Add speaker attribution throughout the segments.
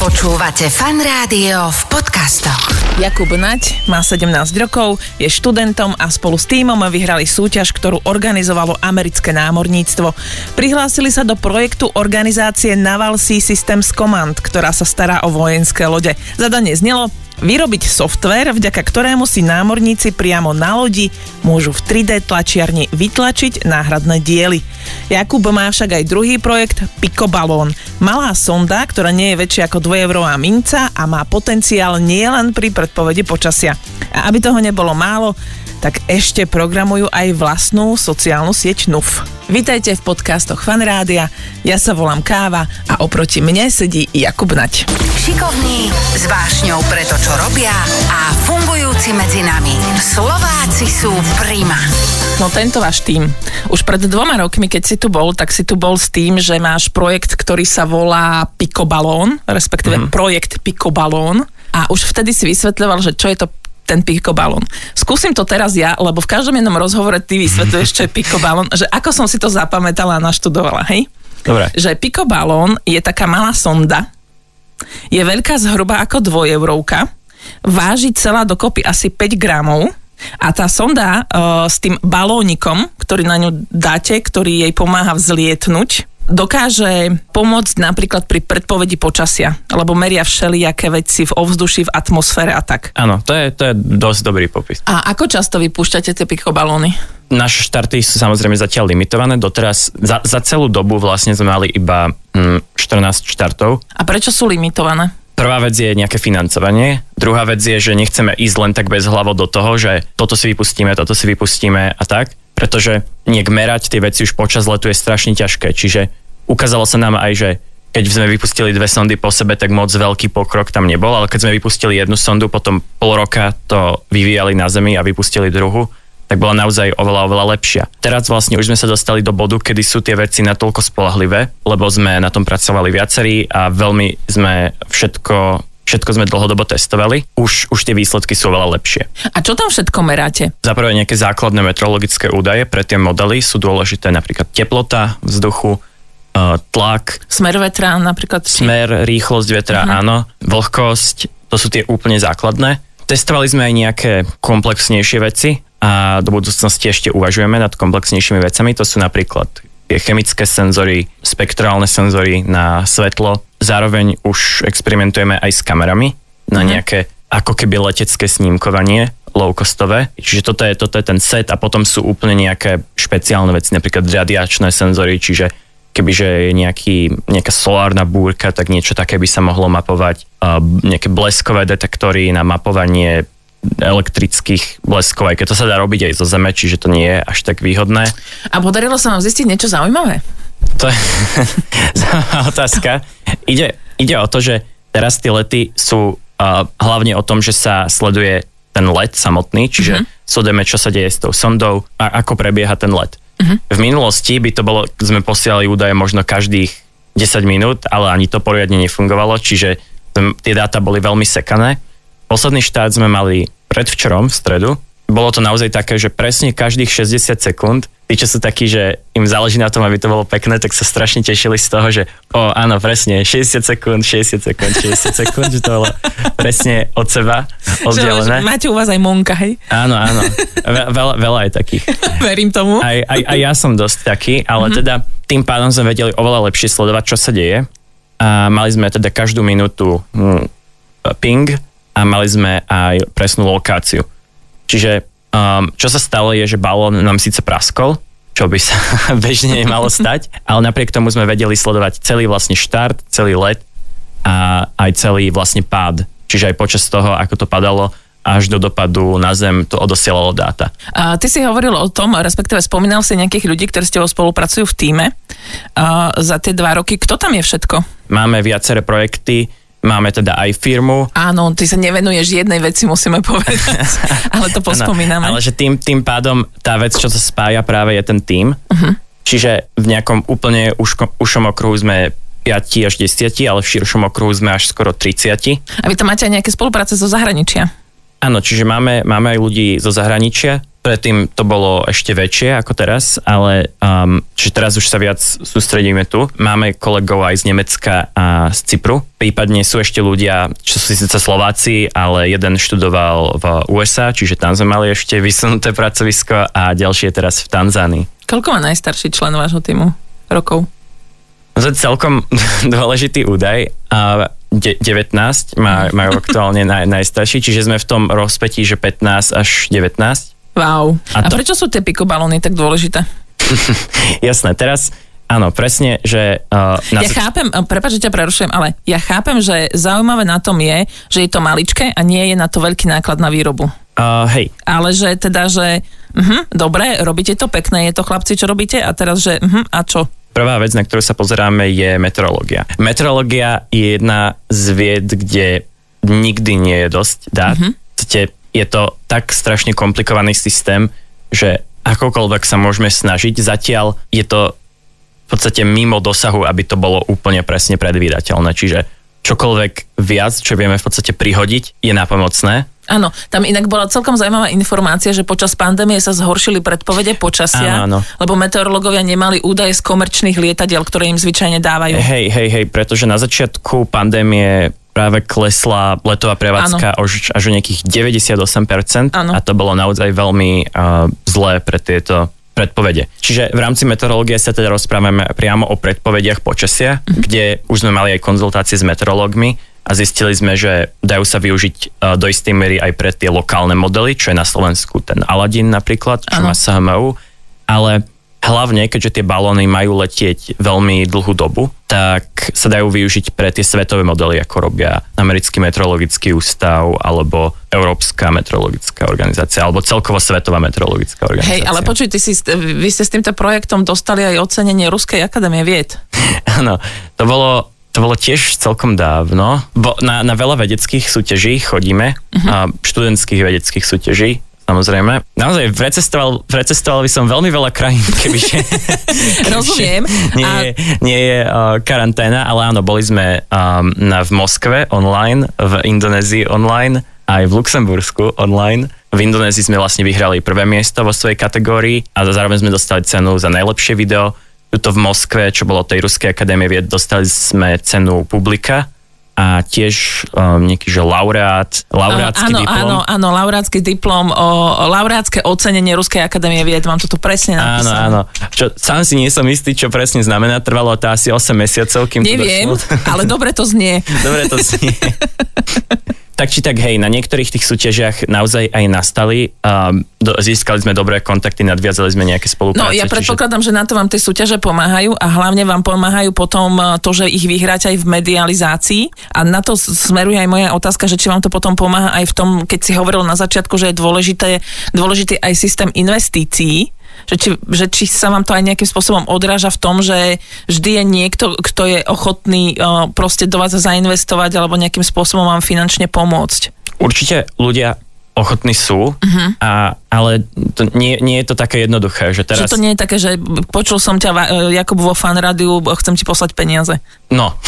Speaker 1: Počúvate fan rádio v podcastoch.
Speaker 2: Jakub Nať má 17 rokov, je študentom a spolu s týmom vyhrali súťaž, ktorú organizovalo americké námorníctvo. Prihlásili sa do projektu organizácie Naval Sea Systems Command, ktorá sa stará o vojenské lode. Zadanie znelo vyrobiť software, vďaka ktorému si námorníci priamo na lodi môžu v 3D tlačiarni vytlačiť náhradné diely. Jakub má však aj druhý projekt Picobalón. Malá sonda, ktorá nie je väčšia ako 2 eurová minca a má potenciál nielen pri predpovedi počasia. A aby toho nebolo málo, tak ešte programujú aj vlastnú sociálnu sieť NUF. Vítajte v podcastoch Fanrádia, ja sa volám Káva a oproti mne sedí Jakub Nať.
Speaker 1: Šikovní, s vášňou pre to, čo robia a fungujúci medzi nami. Slováci sú prima.
Speaker 2: No tento váš tým. Už pred dvoma rokmi, keď si tu bol, tak si tu bol s tým, že máš projekt, ktorý sa volá Picobalón, respektíve mm. projekt Picobalón. A už vtedy si vysvetľoval, že čo je to ten pikobalón. Skúsim to teraz ja, lebo v každom jednom rozhovore ty vysvetľuješ, čo je pikobalón, že ako som si to zapamätala a naštudovala, hej?
Speaker 3: Dobre.
Speaker 2: Že pikobalón je taká malá sonda, je veľká zhruba ako dvojeurovka, váži celá dokopy asi 5 gramov a tá sonda uh, s tým balónikom, ktorý na ňu dáte, ktorý jej pomáha vzlietnúť, dokáže pomôcť napríklad pri predpovedi počasia, alebo meria všelijaké veci v ovzduši, v atmosfére a tak.
Speaker 3: Áno, to je, to je dosť dobrý popis.
Speaker 2: A ako často vypúšťate tie pikobalóny?
Speaker 3: Naše štarty sú samozrejme zatiaľ limitované. Doteraz za, za celú dobu vlastne sme mali iba hm, 14 štartov.
Speaker 2: A prečo sú limitované?
Speaker 3: Prvá vec je nejaké financovanie, druhá vec je, že nechceme ísť len tak bez hlavo do toho, že toto si vypustíme, toto si vypustíme a tak, pretože niek merať tie veci už počas letu je strašne ťažké, čiže ukázalo sa nám aj, že keď sme vypustili dve sondy po sebe, tak moc veľký pokrok tam nebol, ale keď sme vypustili jednu sondu, potom pol roka to vyvíjali na Zemi a vypustili druhu, tak bola naozaj oveľa, oveľa lepšia. Teraz vlastne už sme sa dostali do bodu, kedy sú tie veci natoľko spolahlivé, lebo sme na tom pracovali viacerí a veľmi sme všetko všetko sme dlhodobo testovali, už, už tie výsledky sú oveľa lepšie.
Speaker 2: A čo tam všetko meráte?
Speaker 3: Za prvé nejaké základné meteorologické údaje pre tie modely sú dôležité napríklad teplota vzduchu, tlak.
Speaker 2: Smer vetra napríklad?
Speaker 3: Smer, rýchlosť vetra, uh-huh. áno. Vlhkosť, to sú tie úplne základné. Testovali sme aj nejaké komplexnejšie veci, a do budúcnosti ešte uvažujeme nad komplexnejšími vecami. To sú napríklad tie chemické senzory, spektrálne senzory na svetlo. Zároveň už experimentujeme aj s kamerami na mhm. nejaké ako keby letecké snímkovanie low-costové. Čiže toto je, toto je ten set a potom sú úplne nejaké špeciálne veci, napríklad radiačné senzory, čiže kebyže je nejaký, nejaká solárna búrka, tak niečo také by sa mohlo mapovať. Nejaké bleskové detektory na mapovanie elektrických bleskov, aj keď to sa dá robiť aj zo zeme, čiže to nie je až tak výhodné.
Speaker 2: A podarilo sa vám zistiť niečo zaujímavé?
Speaker 3: To je otázka. Ide, ide o to, že teraz tie lety sú uh, hlavne o tom, že sa sleduje ten let samotný, čiže uh-huh. sledujeme, čo sa deje s tou sondou a ako prebieha ten let. V minulosti by to bolo, sme posielali údaje možno každých 10 minút, ale ani to poriadne nefungovalo, čiže tie dáta boli veľmi sekané Posledný štát sme mali predvčerom v stredu. Bolo to naozaj také, že presne každých 60 sekúnd tí, čo sú takí, že im záleží na tom, aby to bolo pekné, tak sa strašne tešili z toho, že o áno, presne, 60 sekúnd, 60 sekúnd, 60 sekúnd, že to bolo presne od seba oddelené.
Speaker 2: Máte u vás aj monka, hej?
Speaker 3: Áno, áno. Ve, veľa, veľa je takých.
Speaker 2: Verím tomu.
Speaker 3: Aj, aj, aj ja som dosť taký, ale mm-hmm. teda tým pádom sme vedeli oveľa lepšie sledovať, čo sa deje. A mali sme teda každú minútu hm, ping a mali sme aj presnú lokáciu. Čiže um, čo sa stalo je, že balón nám síce praskol, čo by sa bežne nemalo stať, ale napriek tomu sme vedeli sledovať celý vlastne štart, celý let a aj celý vlastne pád. Čiže aj počas toho, ako to padalo, až do dopadu na zem to odosielalo dáta.
Speaker 2: A ty si hovoril o tom, respektíve spomínal si nejakých ľudí, ktorí s tebou spolupracujú v týme a za tie dva roky. Kto tam je všetko?
Speaker 3: Máme viaceré projekty, Máme teda aj firmu.
Speaker 2: Áno, ty sa nevenuješ jednej veci, musíme povedať, ale to pospomíname.
Speaker 3: ale že tým, tým pádom tá vec, čo sa spája práve je ten tým. Uh-huh. Čiže v nejakom úplne uško, ušom okruhu sme 5 až 10, ale v širšom okruhu sme až skoro 30.
Speaker 2: A vy tam máte aj nejaké spolupráce zo zahraničia?
Speaker 3: Áno, čiže máme, máme aj ľudí zo zahraničia, predtým to bolo ešte väčšie ako teraz, ale um, čiže teraz už sa viac sústredíme tu. Máme kolegov aj z Nemecka a z Cypru. Prípadne sú ešte ľudia, čo sú síce Slováci, ale jeden študoval v USA, čiže tam sme mali ešte vysunuté pracovisko a ďalšie je teraz v Tanzánii.
Speaker 2: Koľko má najstarší člen vášho týmu rokov?
Speaker 3: To je celkom dôležitý údaj. A de- 19 má, majú aktuálne naj, najstarší, čiže sme v tom rozpetí, že 15 až 19.
Speaker 2: Wow. A,
Speaker 3: A
Speaker 2: a
Speaker 3: to-
Speaker 2: prečo sú tie pikobalóny tak dôležité?
Speaker 3: Jasné, teraz áno, presne, že uh, na
Speaker 2: Ja chápem, prepáč, že ťa prerušujem, ale ja chápem, že zaujímavé na tom je, že je to maličké a nie je na to veľký náklad na výrobu.
Speaker 3: uh, hej,
Speaker 2: Ale že teda, že uh-huh, dobre, robíte to pekné, je to chlapci, čo robíte a teraz, že uh-huh, a čo?
Speaker 3: Prvá vec, na ktorú sa pozeráme, je meteorológia. Meteorológia je jedna z vied, kde nikdy nie je dosť dát. Mm-hmm. Je to tak strašne komplikovaný systém, že akokoľvek sa môžeme snažiť, zatiaľ je to v podstate mimo dosahu, aby to bolo úplne presne predvídateľné. Čiže čokoľvek viac, čo vieme v podstate prihodiť, je nápomocné.
Speaker 2: Áno, tam inak bola celkom zaujímavá informácia, že počas pandémie sa zhoršili predpovede počasia,
Speaker 3: Áno, áno.
Speaker 2: lebo meteorológovia nemali údaje z komerčných lietadiel, ktoré im zvyčajne dávajú.
Speaker 3: Hej, hej, hej, pretože na začiatku pandémie práve klesla letová prevádzka až, až o nejakých 98%
Speaker 2: Áno.
Speaker 3: a to bolo naozaj veľmi uh, zlé pre tieto predpovede. Čiže v rámci meteorológie sa teda rozprávame priamo o predpovediach počasia, mm-hmm. kde už sme mali aj konzultácie s meteorológmi a zistili sme, že dajú sa využiť uh, do istej miery aj pre tie lokálne modely, čo je na Slovensku ten Aladin napríklad, čo
Speaker 2: Áno.
Speaker 3: má SHMU, ale hlavne, keďže tie balóny majú letieť veľmi dlhú dobu, tak sa dajú využiť pre tie svetové modely, ako robia Americký meteorologický ústav alebo Európska meteorologická organizácia, alebo celkovo Svetová meteorologická organizácia.
Speaker 2: Hej, ale počuj, ty si, vy ste s týmto projektom dostali aj ocenenie Ruskej akadémie vied.
Speaker 3: Áno, to bolo, to bolo tiež celkom dávno. Bo na, na veľa vedeckých súťaží chodíme, uh-huh. a študentských vedeckých súťaží, samozrejme. Naozaj, vrecestoval, vrecestoval by som veľmi veľa krajín, kebyže...
Speaker 2: Rozumiem.
Speaker 3: nie,
Speaker 2: A-
Speaker 3: je, nie je uh, karanténa, ale áno, boli sme um, na, v Moskve online, v Indonézii online, aj v Luxembursku online. V Indonézii sme vlastne vyhrali prvé miesto vo svojej kategórii a zároveň sme dostali cenu za najlepšie video. Tuto v Moskve, čo bolo tej Ruskej akadémie vied, dostali sme cenu publika a tiež um, nejaký, že laureát, laureátsky
Speaker 2: áno,
Speaker 3: diplom.
Speaker 2: áno, áno, laureátsky diplom, o, laureátske ocenenie Ruskej akadémie vied, mám to tu presne
Speaker 3: Áno,
Speaker 2: napísané.
Speaker 3: áno. Čo, sám si nie som istý, čo presne znamená. Trvalo to asi 8 mesiacov, kým
Speaker 2: Neviem,
Speaker 3: to došlo.
Speaker 2: ale dobre to znie.
Speaker 3: Dobre to znie. tak či tak, hej, na niektorých tých súťažiach naozaj aj nastali. Do, získali sme dobré kontakty, nadviazali sme nejaké spolupráce.
Speaker 2: No ja predpokladám, že na to vám tie súťaže pomáhajú a hlavne vám pomáhajú potom eh, to, že ich vyhráte aj v medializácii a na to smeruje aj moja otázka, že či vám to potom pomáha aj v tom, keď si hovoril na začiatku, že je dôležité, dôležitý aj systém investícií, že či, že či sa vám to aj nejakým spôsobom odráža v tom, že vždy je niekto, kto je ochotný uh, proste do vás zainvestovať alebo nejakým spôsobom vám finančne pomôcť.
Speaker 3: Určite ľudia ochotní sú, uh-huh. a, ale to nie, nie je to také jednoduché, že teraz...
Speaker 2: Že to nie je také, že počul som ťa, eh, Jakub, vo fan rádiu, chcem ti poslať peniaze.
Speaker 3: No,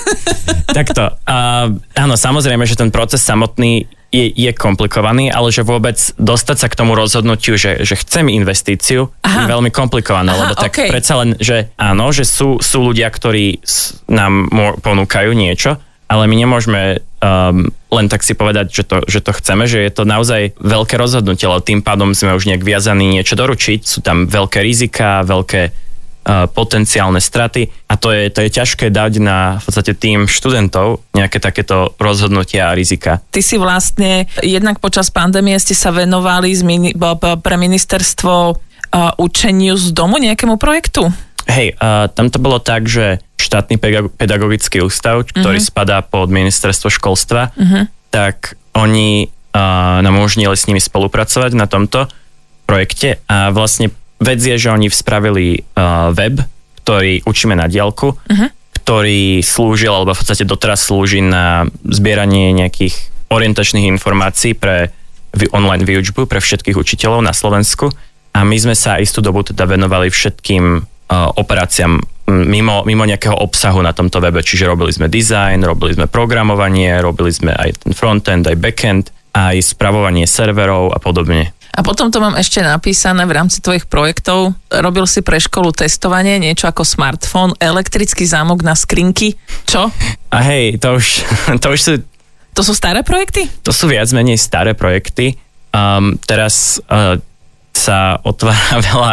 Speaker 3: takto. Uh, áno, samozrejme, že ten proces samotný je, je komplikovaný, ale že vôbec dostať sa k tomu rozhodnutiu, že, že chcem investíciu,
Speaker 2: Aha.
Speaker 3: je veľmi komplikované,
Speaker 2: Aha,
Speaker 3: lebo tak
Speaker 2: okej.
Speaker 3: predsa len, že áno, že sú, sú ľudia, ktorí nám ponúkajú niečo, ale my nemôžeme um, len tak si povedať, že to, že to chceme, že je to naozaj veľké rozhodnutie, ale tým pádom sme už nejak viazaní niečo doručiť. Sú tam veľké rizika, veľké potenciálne straty a to je, to je ťažké dať na v podstate tým študentov nejaké takéto rozhodnutia a rizika.
Speaker 2: Ty si vlastne, jednak počas pandémie ste sa venovali z mini, pre ministerstvo uh, učeniu z domu nejakému projektu?
Speaker 3: Hej, uh, tam to bolo tak, že štátny pedag- pedagogický ústav, ktorý uh-huh. spadá pod ministerstvo školstva, uh-huh. tak oni uh, nám umožnili s nimi spolupracovať na tomto projekte a vlastne vec je, že oni spravili uh, web, ktorý učíme na diálku, uh-huh. ktorý slúžil, alebo v podstate doteraz slúži na zbieranie nejakých orientačných informácií pre online výučbu pre všetkých učiteľov na Slovensku a my sme sa istú dobu teda venovali všetkým uh, operáciám mimo, mimo nejakého obsahu na tomto webe, čiže robili sme design, robili sme programovanie, robili sme aj ten frontend, aj backend, aj spravovanie serverov a podobne.
Speaker 2: A potom to mám ešte napísané v rámci tvojich projektov. Robil si pre školu testovanie, niečo ako smartfón, elektrický zámok na skrinky. Čo?
Speaker 3: A hej, to už, to už sú...
Speaker 2: To sú staré projekty?
Speaker 3: To sú viac menej staré projekty. Um, teraz uh, sa otvára veľa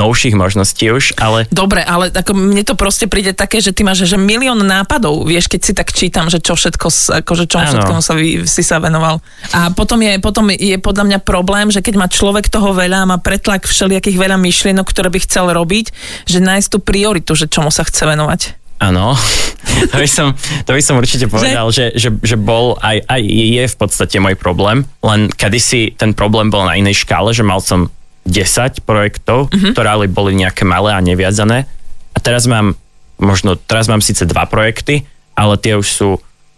Speaker 3: novších možností už, ale...
Speaker 2: Dobre, ale ako mne to proste príde také, že ty máš že milión nápadov, vieš, keď si tak čítam, že čo všetko, akože čo všetko sa si sa venoval. A potom je, potom je podľa mňa problém, že keď má človek toho veľa, má pretlak všelijakých veľa myšlienok, ktoré by chcel robiť, že nájsť tú prioritu, že čomu sa chce venovať.
Speaker 3: Áno, to by som, to by som určite povedal, že, že, že bol aj, aj je v podstate môj problém, len kedysi ten problém bol na inej škále, že mal som 10 projektov, uh-huh. ktoré ale boli nejaké malé a neviazané. A teraz mám, možno, teraz mám síce dva projekty, ale tie už sú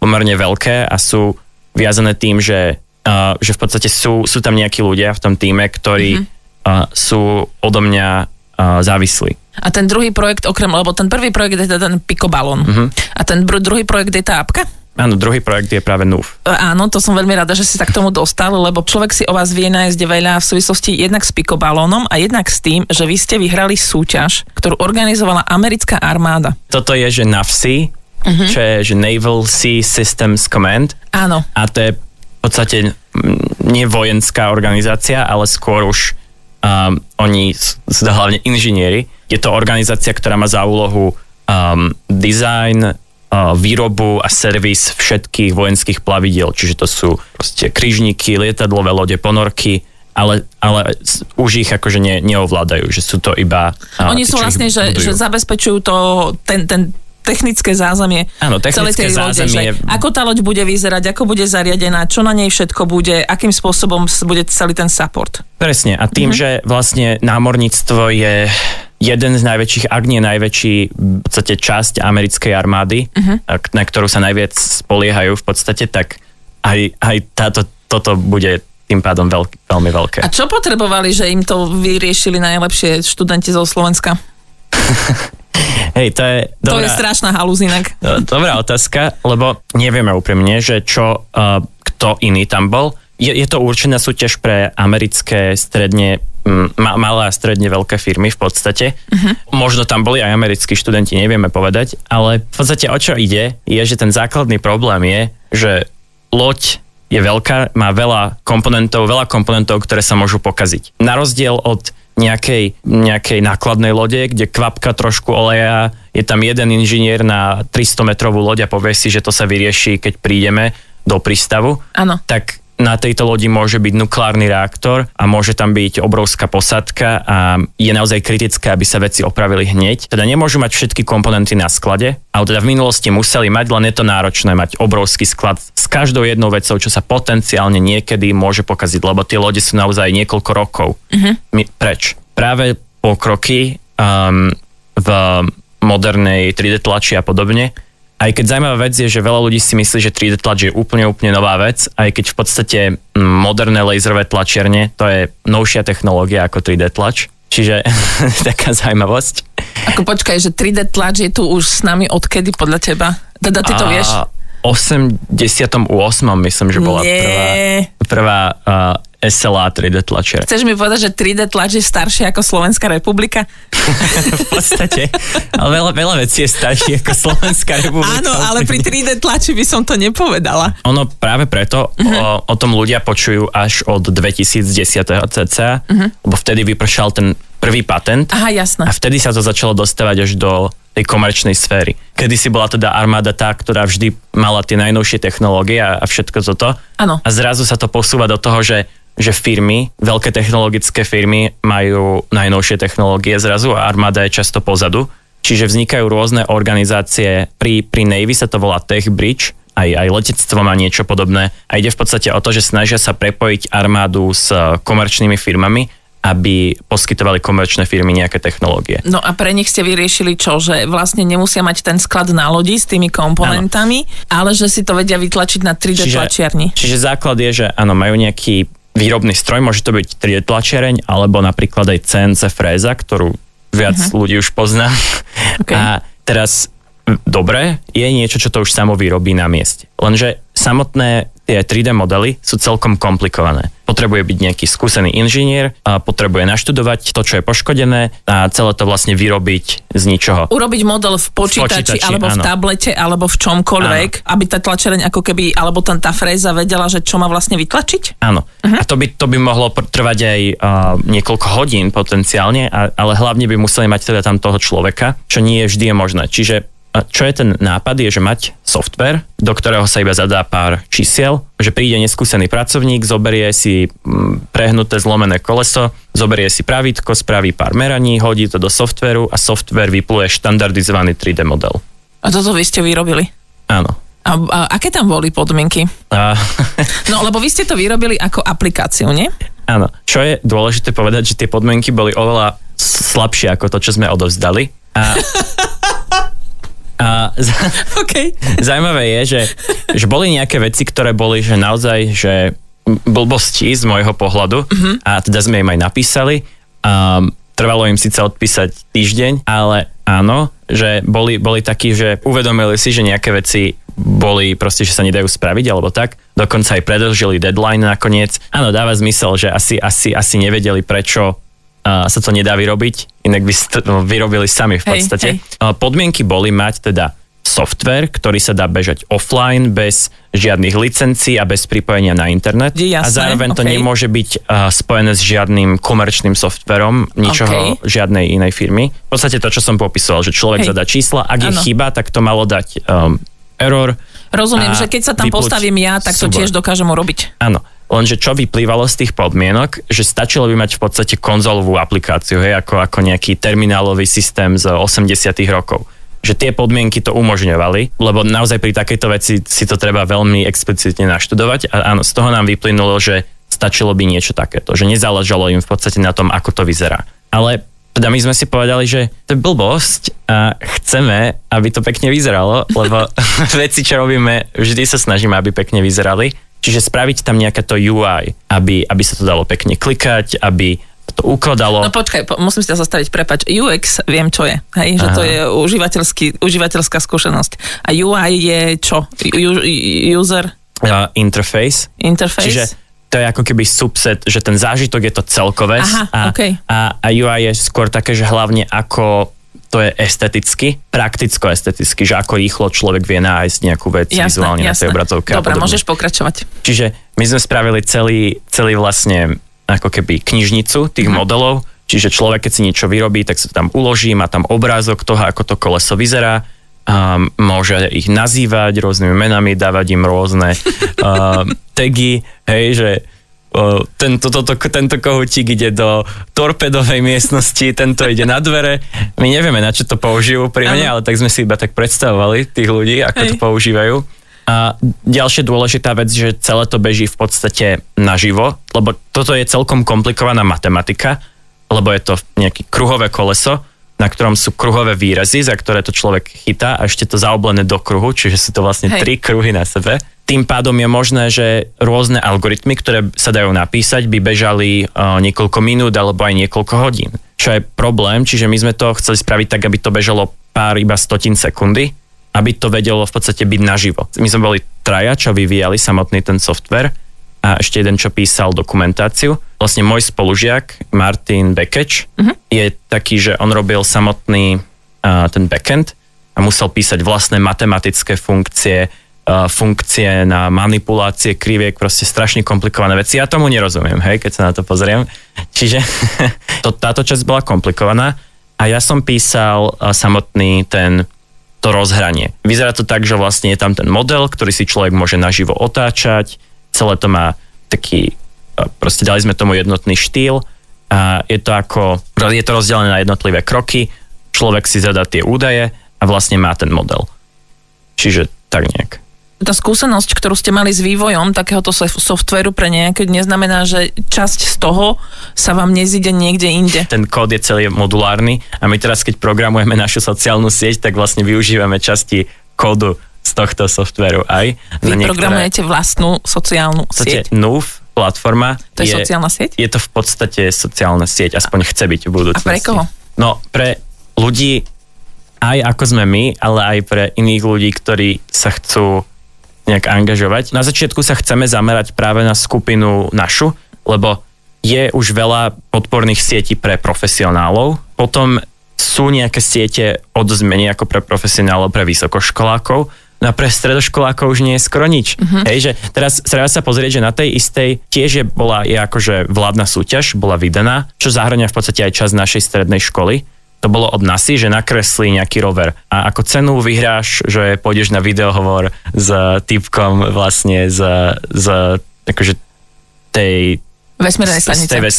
Speaker 3: pomerne veľké a sú viazané tým, že, uh, že v podstate sú, sú tam nejakí ľudia v tom týme, ktorí uh-huh. uh, sú odo mňa uh, závislí.
Speaker 2: A ten druhý projekt, okrem, lebo ten prvý projekt je ten pikobalon. Uh-huh. A ten druhý projekt je tá apka?
Speaker 3: Áno, druhý projekt je práve NUF.
Speaker 2: E, áno, to som veľmi rada, že si sa k tomu dostal, lebo človek si o vás vie nájsť veľa v súvislosti jednak s pikobalónom a jednak s tým, že vy ste vyhrali súťaž, ktorú organizovala americká armáda.
Speaker 3: Toto je, že NAVSEA, uh-huh. čo je že Naval Sea Systems Command.
Speaker 2: Áno.
Speaker 3: A to je v podstate nie vojenská organizácia, ale skôr už um, oni hlavne inžinieri. Je to organizácia, ktorá má za úlohu um, design, výrobu a servis všetkých vojenských plavidiel, čiže to sú proste kryžníky, lietadlové lode, ponorky, ale, ale už ich akože ne, neovládajú, že sú to iba...
Speaker 2: Oni sú vlastne, že, že zabezpečujú to, ten, ten technické zázemie
Speaker 3: Áno, technické celej tej lode, že
Speaker 2: ako tá loď bude vyzerať, ako bude zariadená, čo na nej všetko bude, akým spôsobom bude celý ten support.
Speaker 3: Presne a tým, mm-hmm. že vlastne námorníctvo je jeden z najväčších, ak nie najväčší v podstate časť americkej armády, uh-huh. na ktorú sa najviac spoliehajú v podstate, tak aj, aj táto, toto bude tým pádom veľk, veľmi veľké.
Speaker 2: A čo potrebovali, že im to vyriešili najlepšie študenti zo Slovenska?
Speaker 3: Hej, to je...
Speaker 2: Dobrá, to je strašná halúzinak.
Speaker 3: Dobrá otázka, lebo nevieme úprimne, že čo, uh, kto iný tam bol. Je, je to určená súťaž pre americké stredne ma, malé a stredne veľké firmy v podstate. Uh-huh. Možno tam boli aj americkí študenti, nevieme povedať, ale v podstate o čo ide, je, že ten základný problém je, že loď je veľká, má veľa komponentov, veľa komponentov, ktoré sa môžu pokaziť. Na rozdiel od nejakej, nejakej nákladnej lode, kde kvapka trošku oleja, je tam jeden inžinier na 300 metrovú loď a povie si, že to sa vyrieši, keď prídeme do prístavu.
Speaker 2: Áno.
Speaker 3: Tak na tejto lodi môže byť nukleárny reaktor a môže tam byť obrovská posadka a je naozaj kritické, aby sa veci opravili hneď. Teda nemôžu mať všetky komponenty na sklade, ale teda v minulosti museli mať, len je to náročné mať obrovský sklad s každou jednou vecou, čo sa potenciálne niekedy môže pokaziť, lebo tie lode sú naozaj niekoľko rokov uh-huh. preč. Práve pokroky um, v modernej 3D tlači a podobne aj keď zaujímavá vec je, že veľa ľudí si myslí, že 3D tlač je úplne, úplne nová vec, aj keď v podstate moderné laserové tlačiarne, to je novšia technológia ako 3D tlač. Čiže taká zaujímavosť.
Speaker 2: Ako počkaj, že 3D tlač je tu už s nami odkedy podľa teba? Teda ty to vieš?
Speaker 3: 88. myslím, že bola Nie. prvá, prvá uh, SLA 3D tlačiar.
Speaker 2: Chceš mi povedať, že 3D tlač je staršia ako Slovenská republika?
Speaker 3: v podstate. Ale veľa, veľa vecí je staršie ako Slovenská republika.
Speaker 2: Áno, ale pri 3D tlači by som to nepovedala.
Speaker 3: Ono práve preto uh-huh. o, o tom ľudia počujú až od 2010. cca, uh-huh. lebo vtedy vypršal ten prvý patent.
Speaker 2: Aha, jasné.
Speaker 3: A vtedy sa to začalo dostávať až do tej komerčnej sféry. Kedy si bola teda armáda tá, ktorá vždy mala tie najnovšie technológie a, a všetko toto.
Speaker 2: Áno.
Speaker 3: A zrazu sa to posúva do toho, že že firmy, veľké technologické firmy majú najnovšie technológie zrazu a armáda je často pozadu. Čiže vznikajú rôzne organizácie, pri, pri Navy sa to volá Tech Bridge, aj, aj letectvo má niečo podobné a ide v podstate o to, že snažia sa prepojiť armádu s komerčnými firmami, aby poskytovali komerčné firmy nejaké technológie.
Speaker 2: No a pre nich ste vyriešili čo? Že vlastne nemusia mať ten sklad na lodi s tými komponentami, ano. ale že si to vedia vytlačiť na 3D čiže, tlačiarni.
Speaker 3: Čiže základ je, že áno, majú nejaký výrobný stroj, môže to byť 3D tlačiareň, alebo napríklad aj CNC fréza, ktorú viac uh-huh. ľudí už pozná. Okay. A teraz dobre, je niečo, čo to už samo vyrobí na mieste. Lenže samotné tie 3D modely sú celkom komplikované. Potrebuje byť nejaký skúsený inžinier, a potrebuje naštudovať to, čo je poškodené a celé to vlastne vyrobiť z ničoho.
Speaker 2: Urobiť model v počítači,
Speaker 3: počítači,
Speaker 2: alebo v
Speaker 3: áno.
Speaker 2: tablete, alebo v čomkoľvek, aby tá tlačereň ako keby, alebo tam tá fréza vedela, že čo má vlastne vytlačiť?
Speaker 3: Áno. Uh-huh. A to by, to by mohlo trvať aj uh, niekoľko hodín potenciálne, a, ale hlavne by museli mať teda tam toho človeka, čo nie vždy je možné. Čiže čo je ten nápad, je, že mať software, do ktorého sa iba zadá pár čísiel, že príde neskúsený pracovník, zoberie si mm, prehnuté zlomené koleso, zoberie si pravítko, spraví pár meraní, hodí to do softveru a software vypluje štandardizovaný 3D model.
Speaker 2: A toto vy ste vyrobili.
Speaker 3: Áno.
Speaker 2: A, a aké tam boli podmienky?
Speaker 3: A,
Speaker 2: No, lebo vy ste to vyrobili ako aplikáciu, nie?
Speaker 3: áno. Čo je dôležité povedať, že tie podmienky boli oveľa slabšie ako to, čo sme odovzdali. A, a z-
Speaker 2: OK.
Speaker 3: Zaujímavé je, že, že boli nejaké veci, ktoré boli, že naozaj, že blbosti z môjho pohľadu uh-huh. a teda sme im aj napísali. Um, trvalo im síce odpísať týždeň, ale áno, že boli, boli takí, že uvedomili si, že nejaké veci boli proste, že sa nedajú spraviť alebo tak. Dokonca aj predlžili deadline nakoniec. Áno, dáva zmysel, že asi, asi, asi nevedeli, prečo uh, sa to nedá vyrobiť, inak by ste to vyrobili sami v
Speaker 2: Hej,
Speaker 3: podstate.
Speaker 2: hej.
Speaker 3: Uh, Podmienky boli mať teda software, ktorý sa dá bežať offline bez žiadnych licencií a bez pripojenia na internet.
Speaker 2: Je jasné,
Speaker 3: a zároveň to
Speaker 2: okej.
Speaker 3: nemôže byť uh, spojené s žiadnym komerčným softverom ničoho,
Speaker 2: Okej.
Speaker 3: žiadnej inej firmy. V podstate to, čo som popisoval, že človek
Speaker 2: Hej.
Speaker 3: zadá čísla, ak je
Speaker 2: Áno.
Speaker 3: chyba, tak to malo dať um, error.
Speaker 2: Rozumiem, že keď sa tam
Speaker 3: vypluť
Speaker 2: postavím ja, tak to
Speaker 3: súbor.
Speaker 2: tiež dokážem urobiť.
Speaker 3: Áno, lenže čo vyplývalo z tých podmienok, že stačilo by mať v podstate konzolovú aplikáciu, hej, ako, ako nejaký terminálový systém z 80 rokov. Že tie podmienky to umožňovali, lebo naozaj pri takejto veci si to treba veľmi explicitne naštudovať a áno, z toho nám vyplynulo, že stačilo by niečo takéto, že nezáležalo im v podstate na tom, ako to vyzerá. Ale teda my sme si povedali, že to je blbosť a chceme, aby to pekne vyzeralo, lebo veci, čo robíme, vždy sa snažíme, aby pekne vyzerali. Čiže spraviť tam nejaké to UI, aby, aby sa to dalo pekne klikať, aby to ukladalo.
Speaker 2: No počkaj, po, musím si to zastaviť, prepač. UX viem, čo je. Hej, že to
Speaker 3: Aha.
Speaker 2: je užívateľský, užívateľská skúsenosť. A UI je čo? U, user
Speaker 3: uh, interface.
Speaker 2: interface?
Speaker 3: Čiže to je ako keby subset, že ten zážitok je to celkové
Speaker 2: Aha,
Speaker 3: a,
Speaker 2: okej.
Speaker 3: a, a UI je skôr také, že hlavne ako to je esteticky, prakticko-esteticky, že ako rýchlo človek vie nájsť nejakú vec vizuálne na tej obrazovke.
Speaker 2: Dobre, môžeš pokračovať.
Speaker 3: Čiže my sme spravili celý, celý vlastne ako keby knižnicu tých
Speaker 2: Mhm.
Speaker 3: modelov, čiže človek, keď si niečo vyrobí, tak sa tam uloží, má tam obrázok toho, ako to koleso vyzerá, a môže ich nazývať rôznymi menami, dávať im rôzne uh, tagy, hej, že tento, toto, tento kohutík ide do torpedovej miestnosti, tento ide na dvere. My nevieme, na čo to použijú pri mne, ale tak sme si iba tak predstavovali tých ľudí, ako
Speaker 2: Hej.
Speaker 3: to používajú. A ďalšia dôležitá vec, že celé to beží v podstate naživo, lebo toto je celkom komplikovaná matematika, lebo je to nejaké kruhové koleso, na ktorom sú kruhové výrazy, za ktoré to človek chytá a ešte to zaoblené do kruhu, čiže sú to vlastne
Speaker 2: Hej.
Speaker 3: tri kruhy na sebe. Tým pádom je možné, že rôzne algoritmy, ktoré sa dajú napísať, by bežali uh, niekoľko minút alebo aj niekoľko hodín. Čo je problém, čiže my sme to chceli spraviť tak, aby to bežalo pár iba stotín sekundy, aby to vedelo v podstate byť naživo. My sme boli traja, čo vyvíjali samotný ten software a ešte jeden, čo písal dokumentáciu. Vlastne môj spolužiak, Martin Bekeč, uh-huh. je taký, že on robil samotný uh, ten backend a musel písať vlastné matematické funkcie, funkcie na manipulácie kriviek, proste strašne komplikované veci. Ja tomu nerozumiem, hej, keď sa na to pozriem. Čiže to, táto časť bola komplikovaná a ja som písal samotný ten to rozhranie. Vyzerá to tak, že vlastne je tam ten model, ktorý si človek môže naživo otáčať, celé to má taký, proste dali sme tomu jednotný štýl a je to ako, je to rozdelené na jednotlivé kroky, človek si zadá tie údaje a vlastne má ten model. Čiže tak nejak.
Speaker 2: Tá skúsenosť, ktorú ste mali s vývojom takéhoto sof- softvéru pre nejaké, neznamená, že časť z toho sa vám nezíde niekde inde.
Speaker 3: Ten kód je celý modulárny a my teraz, keď programujeme našu sociálnu sieť, tak vlastne využívame časti kódu z tohto softvéru aj.
Speaker 2: Vy
Speaker 3: niektoré-
Speaker 2: programujete vlastnú sociálnu sieť.
Speaker 3: NUF platforma
Speaker 2: To je sociálna sieť?
Speaker 3: Je to v podstate sociálna sieť, aspoň chce byť v budúcnosti.
Speaker 2: A pre koho?
Speaker 3: No, pre ľudí aj ako sme my, ale aj pre iných ľudí, ktorí sa chcú nejak angažovať. Na začiatku sa chceme zamerať práve na skupinu našu, lebo je už veľa podporných sietí pre profesionálov, potom sú nejaké siete od zmeny ako pre profesionálov, pre vysokoškolákov, no a pre stredoškolákov už nie je skoro nič. Uh-huh. Hej, že teraz treba sa pozrieť, že na tej istej tiež je, bola je akože vládna súťaž, bola vydaná, čo zahrania v podstate aj čas našej strednej školy. To bolo od NASI, že nakreslí nejaký rover. A ako cenu vyhráš, že pôjdeš na videohovor s typkom vlastne z, z akože tej
Speaker 2: Vesmírnej stanice. Tej ves,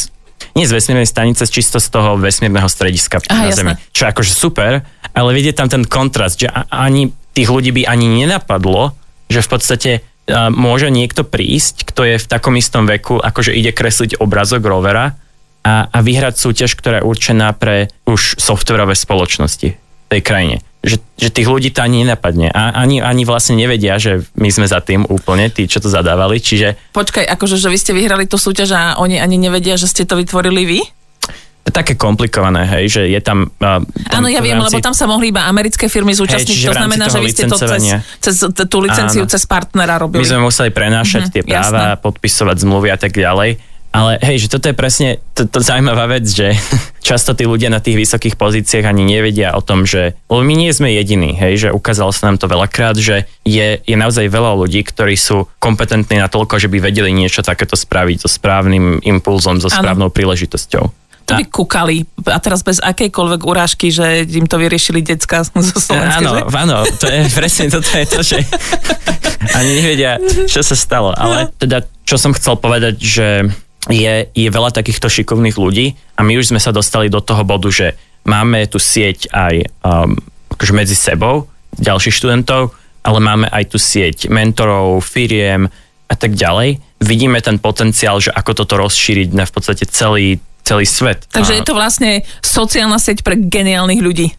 Speaker 3: nie z vesmírnej stanice, čisto z toho vesmírneho strediska
Speaker 2: Aha,
Speaker 3: na Zemi. Čo je akože super, ale vidieť tam ten kontrast, že ani tých ľudí by ani nenapadlo, že v podstate uh, môže niekto prísť, kto je v takom istom veku, akože ide kresliť obrazok rovera a, a vyhrať súťaž, ktorá je určená pre už softverové spoločnosti v tej krajine že, že tých ľudí to ani nenapadne. A ani, ani vlastne nevedia, že my sme za tým úplne, tí, čo to zadávali, čiže...
Speaker 2: Počkaj, akože, že vy ste vyhrali tú súťaž a oni ani nevedia, že ste to vytvorili vy?
Speaker 3: Také komplikované, hej, že je tam...
Speaker 2: Tam Áno, ja viem, rámci... lebo tam sa mohli iba americké firmy zúčastniť, hej, to znamená, že vy ste to cez, cez tú licenciu, Áno. cez partnera robili.
Speaker 3: My sme museli prenášať mm-hmm, tie práva, jasné. podpisovať zmluvy a tak ďalej. Ale hej, že toto je presne to, to zaujímavá vec, že často tí ľudia na tých vysokých pozíciách ani nevedia o tom, že lebo my nie sme jediní, hej, že ukázalo sa nám to veľakrát, že je, je naozaj veľa ľudí, ktorí sú kompetentní na toľko, že by vedeli niečo takéto spraviť so správnym impulzom, so správnou ano. príležitosťou.
Speaker 2: To by kúkali a teraz bez akejkoľvek urážky, že im to vyriešili decka zo Slovenska,
Speaker 3: Áno,
Speaker 2: že?
Speaker 3: áno, to je presne toto je to, že ani nevedia, čo sa stalo. Ale teda, čo som chcel povedať, že je, je veľa takýchto šikovných ľudí a my už sme sa dostali do toho bodu, že máme tu sieť aj um, akože medzi sebou ďalších študentov, ale máme aj tu sieť mentorov, firiem a tak ďalej. Vidíme ten potenciál, že ako toto rozšíriť na v podstate celý, celý svet.
Speaker 2: Takže a... je to vlastne sociálna sieť pre geniálnych ľudí.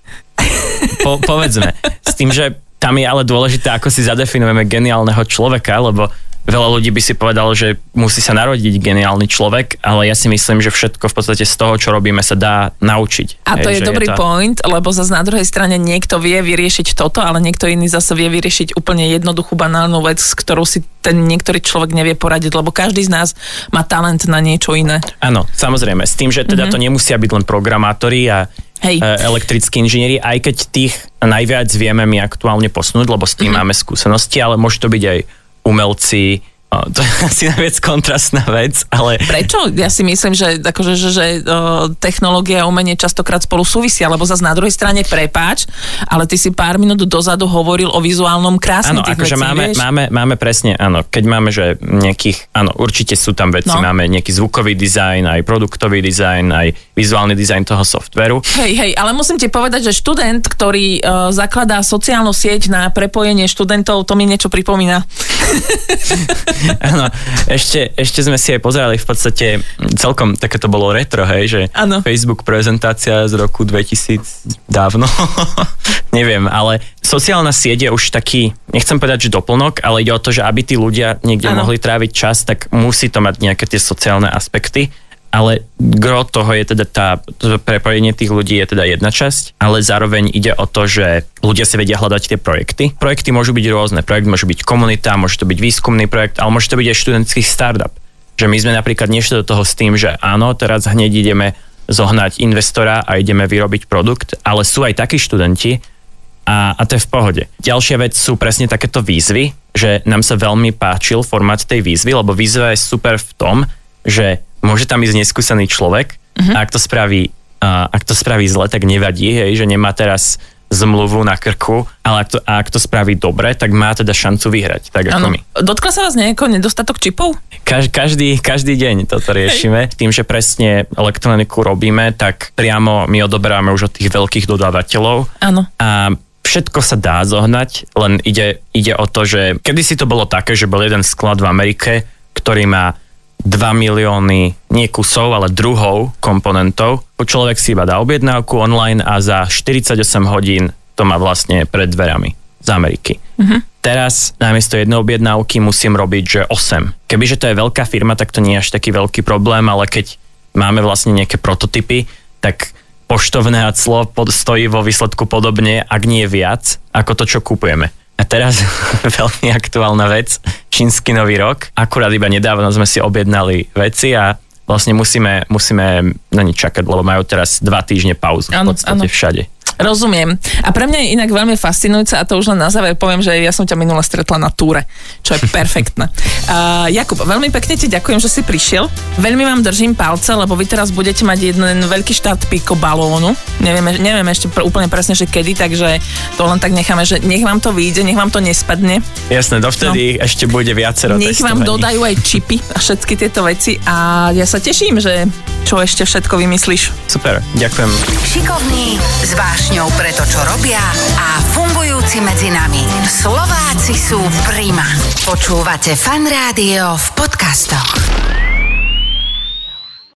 Speaker 3: Po, povedzme. S tým, že tam je ale dôležité, ako si zadefinujeme geniálneho človeka, lebo veľa ľudí by si povedalo, že musí sa narodiť geniálny človek, ale ja si myslím, že všetko v podstate z toho, čo robíme, sa dá naučiť.
Speaker 2: A to Hej, je dobrý je to... point, lebo zase na druhej strane niekto vie vyriešiť toto, ale niekto iný zase vie vyriešiť úplne jednoduchú banálnu vec, ktorú si ten niektorý človek nevie poradiť, lebo každý z nás má talent na niečo iné.
Speaker 3: Áno, samozrejme, s tým, že teda mm-hmm. to nemusia byť len programátori a Hej. E, elektrickí inžinieri, aj keď tých najviac vieme my aktuálne posnúť, lebo s tým mm-hmm. máme skúsenosti, ale môže to byť aj umelci, to je asi najviac kontrastná vec, ale...
Speaker 2: Prečo? Ja si myslím, že, akože, že, že o, technológia a umenie častokrát spolu súvisia, lebo zase na druhej strane prepáč, ale ty si pár minút dozadu hovoril o vizuálnom krásne
Speaker 3: Áno,
Speaker 2: akože
Speaker 3: máme, máme, máme presne, áno, keď máme, že nejakých, áno, určite sú tam veci, no. máme nejaký zvukový dizajn, aj produktový dizajn, aj vizuálny dizajn toho softveru.
Speaker 2: Hej, hej, ale musím ti povedať, že študent, ktorý uh, zakladá sociálnu sieť na prepojenie študentov, to mi niečo pripomína.
Speaker 3: Áno, ešte, ešte sme si aj pozerali v podstate celkom, také to bolo retro, hej, že ano. Facebook prezentácia z roku 2000 dávno, neviem, ale sociálna sieť je už taký, nechcem povedať, že doplnok, ale ide o to, že aby tí ľudia niekde ano. mohli tráviť čas, tak musí to mať nejaké tie sociálne aspekty ale gro toho je teda tá, prepojenie tých ľudí je teda jedna časť, ale zároveň ide o to, že ľudia si vedia hľadať tie projekty. Projekty môžu byť rôzne. Projekt môže byť komunita, môže to byť výskumný projekt, ale môže to byť aj študentský startup. Že my sme napríklad nešli do toho s tým, že áno, teraz hneď ideme zohnať investora a ideme vyrobiť produkt, ale sú aj takí študenti, a, a to je v pohode. Ďalšia vec sú presne takéto výzvy, že nám sa veľmi páčil formát tej výzvy, lebo výzva je super v tom, že môže tam ísť neskúsený človek uh-huh. a ak to spraví, uh, ak to spraví zle, tak nevadí, hej, že nemá teraz zmluvu na krku, ale ak to, ak to spraví dobre, tak má teda šancu vyhrať, tak ako ano. my.
Speaker 2: Dotkla sa vás nejako nedostatok čipov?
Speaker 3: Kaž, každý, každý deň toto riešime. Hej. Tým, že presne elektroniku robíme, tak priamo my odoberáme už od tých veľkých dodávateľov.
Speaker 2: Áno.
Speaker 3: A všetko sa dá zohnať, len ide, ide o to, že kedysi to bolo také, že bol jeden sklad v Amerike, ktorý má 2 milióny nie kusov, ale druhov komponentov. Človek si iba dá objednávku online a za 48 hodín to má vlastne pred dverami z Ameriky. Uh-huh. Teraz namiesto jednej objednávky musím robiť, že 8. Kebyže to je veľká firma, tak to nie je až taký veľký problém, ale keď máme vlastne nejaké prototypy, tak poštovné clo stojí vo výsledku podobne, ak nie viac, ako to, čo kupujeme. A teraz veľmi aktuálna vec, čínsky nový rok. Akurát iba nedávno sme si objednali veci a vlastne musíme, musíme na ne čakať, lebo majú teraz dva týždne pauzu v podstate
Speaker 2: áno.
Speaker 3: všade.
Speaker 2: Rozumiem. A pre mňa je inak veľmi fascinujúce, a to už len na záver poviem, že ja som ťa minule stretla na túre, čo je perfektné. Uh, Jakub, veľmi pekne ti ďakujem, že si prišiel. Veľmi vám držím palce, lebo vy teraz budete mať jeden veľký štart piko balónu. Nevieme, neviem ešte pr- úplne presne, že kedy, takže to len tak necháme, že nech vám to vyjde, nech vám to nespadne.
Speaker 3: Jasné, dovtedy ešte bude viacero
Speaker 2: Nech vám
Speaker 3: testovaní.
Speaker 2: dodajú aj čipy a všetky tieto veci a ja sa teším, že čo ešte všetko vymyslíš.
Speaker 3: Super, ďakujem.
Speaker 1: Šikovní, s vášňou pre to, čo robia a fungujúci medzi nami. Slováci sú prima. Počúvate Fan Rádio v podcastoch.